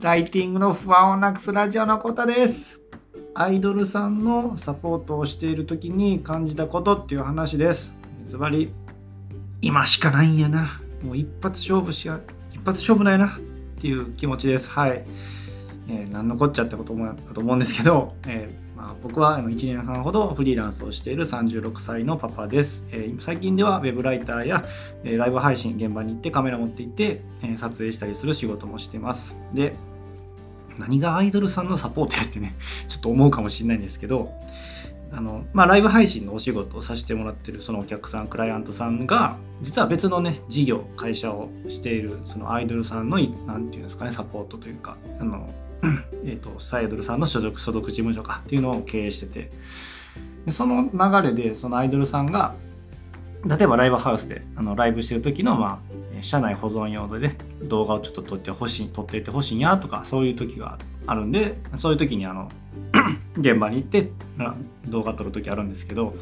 ライティングの不安をなくすラジオのことです。アイドルさんのサポートをしている時に感じたことっていう話です。ズバリ今しかないんやな。もう一発勝負しや一発勝負ないな。っていう気持ちです。はい。えー、何のこっちゃってこともだと思うんですけど、えー、まあ、僕は1年半ほどフリーランスをしている36歳のパパです。えー、最近では web ライターや、えライブ配信現場に行ってカメラ持って行って、え撮影したりする仕事もしてます。で、何がアイドルさんのサポートやってね、ちょっと思うかもしれないんですけど、あのまあ、ライブ配信のお仕事をさせてもらってるそのお客さんクライアントさんが実は別のね事業会社をしているそのアイドルさんの何て言うんですかねサポートというかあの えと、サイドルさんの所属所属事務所かっていうのを経営しててでその流れでそのアイドルさんが例えばライブハウスであのライブしてる時の、まあ、社内保存用で、ね、動画をちょっと撮ってほしい撮っていてほしいんやとかそういう時があるんでそういう時にあの 現場に行って動画撮る時あるんですけど、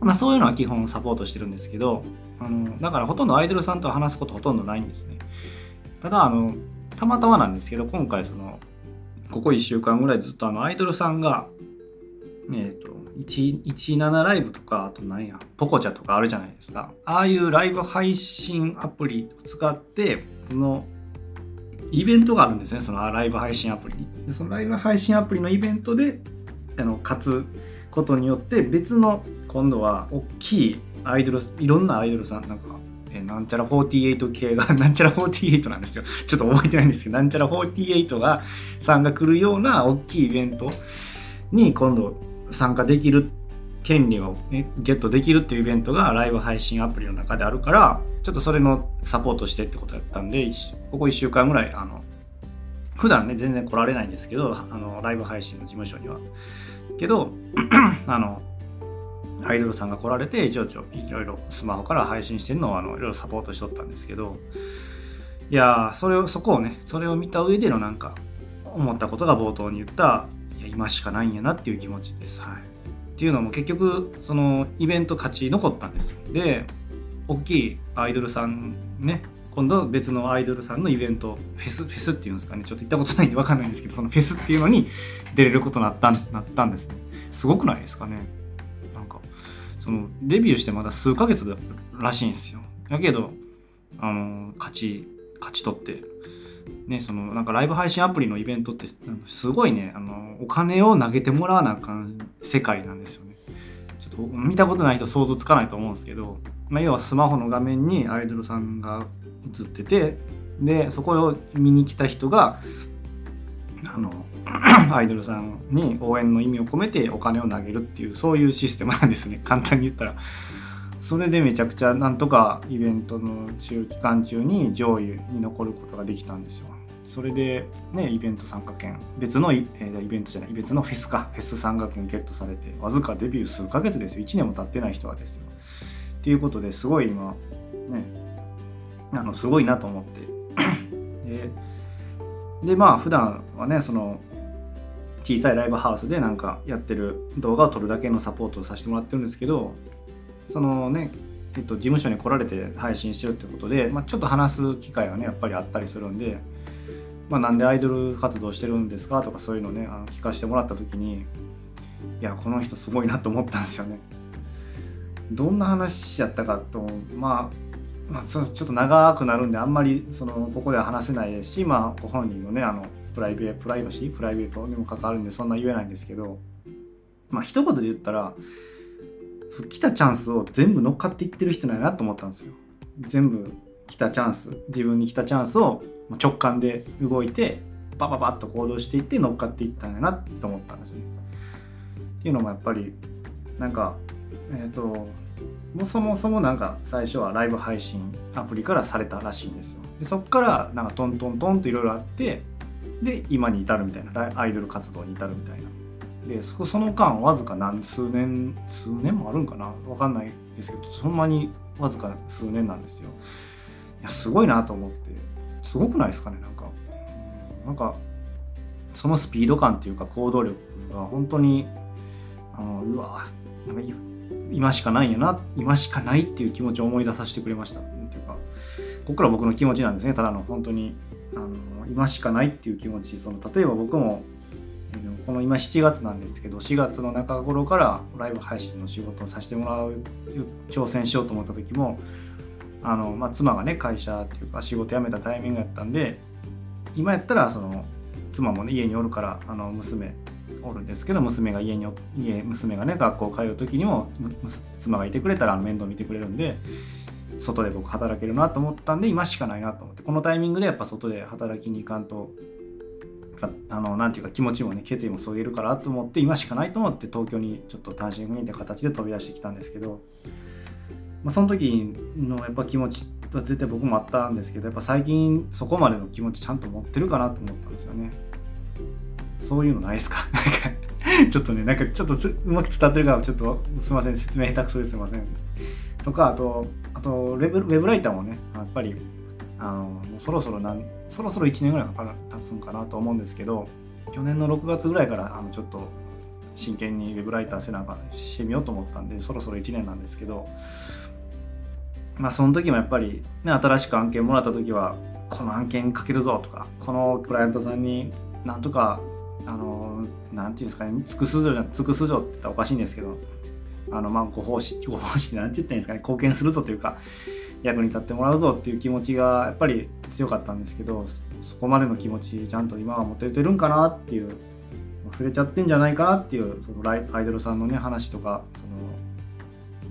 まあ、そういうのは基本サポートしてるんですけどあのだからほとんどアイドルさんと話すことほとんどないんですね。ただあのたまたまなんですけど今回そのここ1週間ぐらいずっとあのアイドルさんがえっ、ー、と17ライブとかあと何やポコチャとかあるじゃないですか。ああいうライブ配信アプリを使ってこのイベントがあるんですね。そのライブ配信アプリ。にでそのライブ配信アプリのイベントであの勝つことによって別の今度は大きいアイドルいろんなアイドルさんなんかえなんちゃら48系が なんちゃら48なんですよ。ちょっと覚えてないんですけど、なんちゃら48がさんが来るような大きいイベントに今度参加できる権利を、ね、ゲットできるっていうイベントがライブ配信アプリの中であるからちょっとそれのサポートしてってことやったんでここ1週間ぐらいあの普段ね全然来られないんですけどあのライブ配信の事務所には。けど あのアイドルさんが来られて、一応いろいろスマホから配信してるのをあのいろいろサポートしとったんですけど、いやそれを、そこをね、それを見た上でのなんか、思ったことが冒頭に言った、いや、今しかないんやなっていう気持ちです。はい。っていうのも結局、そのイベント勝ち残ったんですよ。で、大きいアイドルさんね、今度別のアイドルさんのイベント、フェス、フェスっていうんですかね、ちょっと行ったことないんで分かんないんですけど、そのフェスっていうのに出れることになったなったんですね。すごくないですかねなんか。そのデビューしてまだ数ヶ月らしいんですよ。だけど、あの、勝ち、勝ち取って、ね、そのなんかライブ配信アプリのイベントってすごいねあのお金を投げてもらわなあかん世界なんですよね。ちょっと見たことない人想像つかないと思うんですけど、まあ、要はスマホの画面にアイドルさんが映っててでそこを見に来た人があの アイドルさんに応援の意味を込めてお金を投げるっていうそういうシステムなんですね。簡単に言ったら。それでめちゃくちゃなんとかイベントの中期間中に上位に残ることができたんですよ。それでねイベント参加券別のイ,、えー、イベントじゃない別のフェスかフェス参加券ゲットされてわずかデビュー数ヶ月ですよ。1年も経ってない人はですよ。っていうことですごい今ねあのすごいなと思って。ででまあ普段はねその小さいライブハウスでなんかやってる動画を撮るだけのサポートをさせてもらってるんですけどそのねえっと、事務所に来られて配信してるってことで、まあ、ちょっと話す機会はねやっぱりあったりするんで、まあ、なんでアイドル活動してるんですか？とかそういうのねあの聞かせてもらった時にいやこの人すごいなと思ったんですよね。どんな話やったかとまあ、まあ、ちょっと長くなるんであんまりそのここでは話せないですし、まあ、ご本人のねあのプライベプライバシー？プライベートにも関わるんでそんな言えないんですけどまあ一言で言ったら来たチャンスを全部乗っかっていってる人なんやなと思ったんですよ。全部来たチャンス自分に来たチャンスを直感で動いてバババッと行動していって乗っかっていったんやなと思ったんですね。っていうのもやっぱりなんかえっ、ー、とそもそもなんか最初はライブ配信アプリからされたらしいんですよ。でそっからなんかトントントンといろいろあってで今に至るみたいなアイドル活動に至るみたいな。でその間わずか何数年数年もあるんかな？分かんないですけどそんなにわずか数年なんですよ。いやすごいなと思って。すごくないですかね？なんか。なんかそのスピード感っていうか行動力が本当にあのうわなんか今しかないんやな今しかないっていう気持ちを思い出させてくれました。っていうかここから僕の気持ちなんですね。ただの本当にあの今しかないっていう気持ち。その例えば僕もこの今7月なんですけど4月の中頃からライブ配信の仕事をさせてもらう挑戦しようと思った時もあの、まあ、妻がね会社っていうか仕事辞めたタイミングやったんで今やったらその妻もね家におるからあの娘おるんですけど娘が家に家娘がね学校通う時にも妻がいてくれたら面倒見てくれるんで外で僕働けるなと思ったんで今しかないなと思ってこのタイミングでやっぱ外で働きに行かんとあのなんていうか気持ちもね決意もそげるからと思って今しかないと思って東京にちょっと単身赴任って形で飛び出してきたんですけど、まあ、その時のやっぱ気持ちは絶対僕もあったんですけどやっぱ最近そこまでの気持ちちゃんと持ってるかなと思ったんですよね。そういうのないですか？ちょっとね、なんかちょっとうまく伝わってるから、ちょっとすみません、説明下手くそですいません。とか、あと、あとウェブ、ウェブライターもね、やっぱり、あの、もうそろそろなん、そろそろ1年ぐらいかか経つんかなと思うんですけど、去年の6月ぐらいから、あの、ちょっと、真剣にウェブライターせなあかしてみようと思ったんで、そろそろ1年なんですけど、まあ、その時もやっぱり、ね、新しく案件もらった時は、この案件かけるぞとか、このクライアントさんになんとかあのなんていうんですかね尽くすぞ尽くすぞって言ったらおかしいんですけどあのまあご奉仕ご奉仕って何て言ったらいいんですかね貢献するぞというか役に立ってもらうぞっていう気持ちがやっぱり強かったんですけどそこまでの気持ちちゃんと今は持ててるんかなっていう忘れちゃってんじゃないかなっていうそのライアイドルさんのね話とか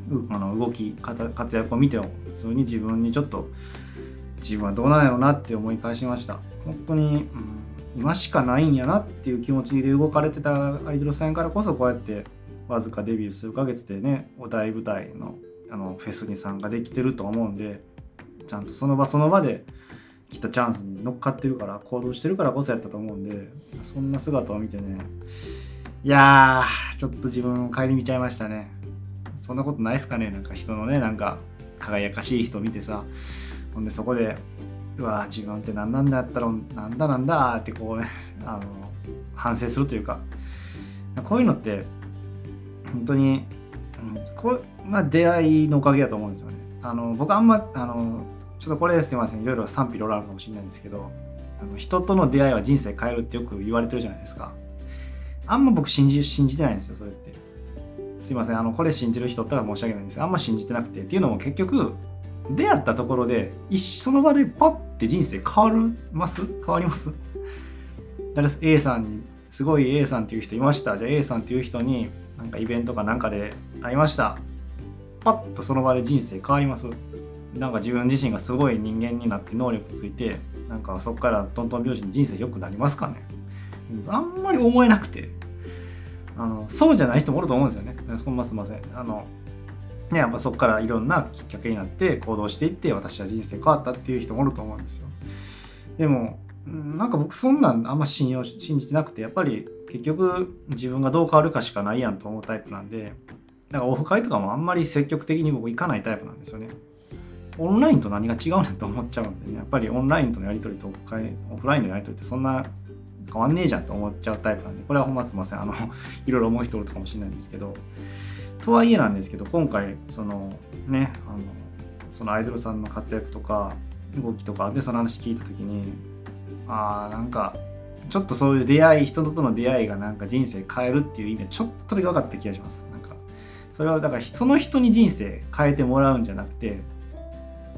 そのあの動き活躍を見ても普通に自分にちょっと自分はどうなんやろうなって思い返しました。本当に、うん今しかないんやなっていう気持ちで動かれてたアイドルさんからこそこうやってわずかデビュー数ヶ月でねお大舞台のあのフェスに参加できてると思うんでちゃんとその場その場で来たチャンスに乗っかってるから行動してるからこそやったと思うんでそんな姿を見てねいやーちょっと自分を顧みちゃいましたね。そんなことないっすかねなんか人のねなんか輝かしい人見てさ。ほんでそこでうわ自分って何なんだったらなんだなんだってこうねあの反省するというか。こういうのって本当に、うん、こう、まあ、出会いのおかげだと思うんですよね。あの僕あんまあのちょっとこれすいません。いろいろ賛否いろいろあるかもしれないんですけどあの人との出会いは人生変えるってよく言われてるじゃないですか。あんま僕信じ信じてないんですよそれって。すいません。あのこれ信じる人ったら申し訳ないんですがあんま信じてなくて。っていうのも結局出会ったところでその場でパッて人生変わります？変わります？誰 A さんにすごい A さんっていう人いました。じゃあ A さんっていう人になんかイベントかなんかで会いました。パッとその場で人生変わります。なんか自分自身がすごい人間になって能力ついてなんかそこからトントン拍子に人生良くなりますかね。あんまり思えなくて。あのそうじゃない人もおると思うんですよね。ほんますいません。あのね、やっぱそこからいろんなきっかけになって行動していって私は人生変わったっていう人もおると思うんですよ。でもなんか僕そんなんあんま信用信じてなくてやっぱり結局自分がどう変わるかしかないやんと思うタイプなんでだからオフ会とかもあんまり積極的に僕行かないタイプなんですよね。オンラインと何が違うねんと思っちゃうんでね。やっぱりオンラインとのやり取りとオフ会オフラインのやり取りってそんな変わんねえじゃんと思っちゃうタイプなんで。これはほんますいません。あの いろいろ思う人おるかもしれないんですけど。とはいえなんですけど今回そのねあのそのアイドルさんの活躍とか動きとかでその話聞いた時にああなんかちょっとそういう出会い人との出会いがなんか人生変えるっていう意味はちょっとだけ分かった気がします。それはだからその人に人生変えてもらうんじゃなくて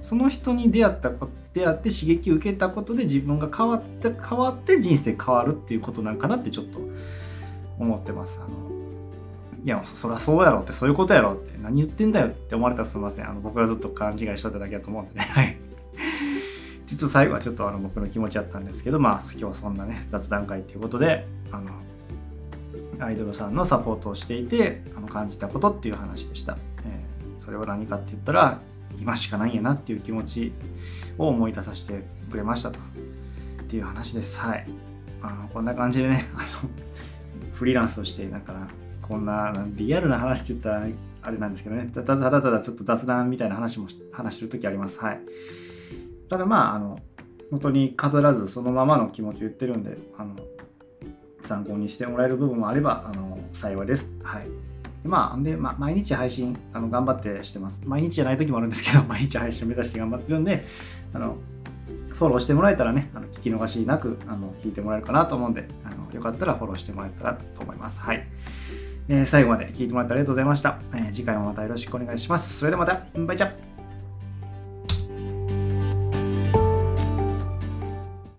その人に出会ったこと出会って刺激を受けたことで自分が変わって変わって人生変わるっていうことなんかなってちょっと思ってますあのいや、そりゃそうやろって、そういうことやろって、何言ってんだよって思われたらすみません。あの僕がずっと勘違いしとっただけだと思うんでね。はい。ちょっと最後はちょっとあの僕の気持ちだったんですけど、まあ今日はそんなね、雑談会ということで、あの、アイドルさんのサポートをしていて、あの感じたことっていう話でした。えー、それは何かって言ったら、今しかないんやなっていう気持ちを思い出させてくれましたと。っていう話です。はい。あのこんな感じでね、あのフリーランスとして、なんかこんなリアルな話って言ったらあれなんですけどねただただただちょっと雑談みたいな話も話してる時ありますはいただまああの本当に飾らずそのままの気持ちを言ってるんであの参考にしてもらえる部分もあればあの幸いですはいでまあ、で、まあ、毎日配信あの頑張ってしてます。毎日じゃない時もあるんですけど、毎日配信を目指して頑張ってるんで、あのフフォローしてもらえたらね、あの聞き逃しなくあの聞いてもらえるかなと思うんであの、よかったらフォローしてもらえたらと思います。はい。えー、最後まで聞いてもらってありがとうございました、えー、次回もまたよろしくお願いします。それではまた、バイチャ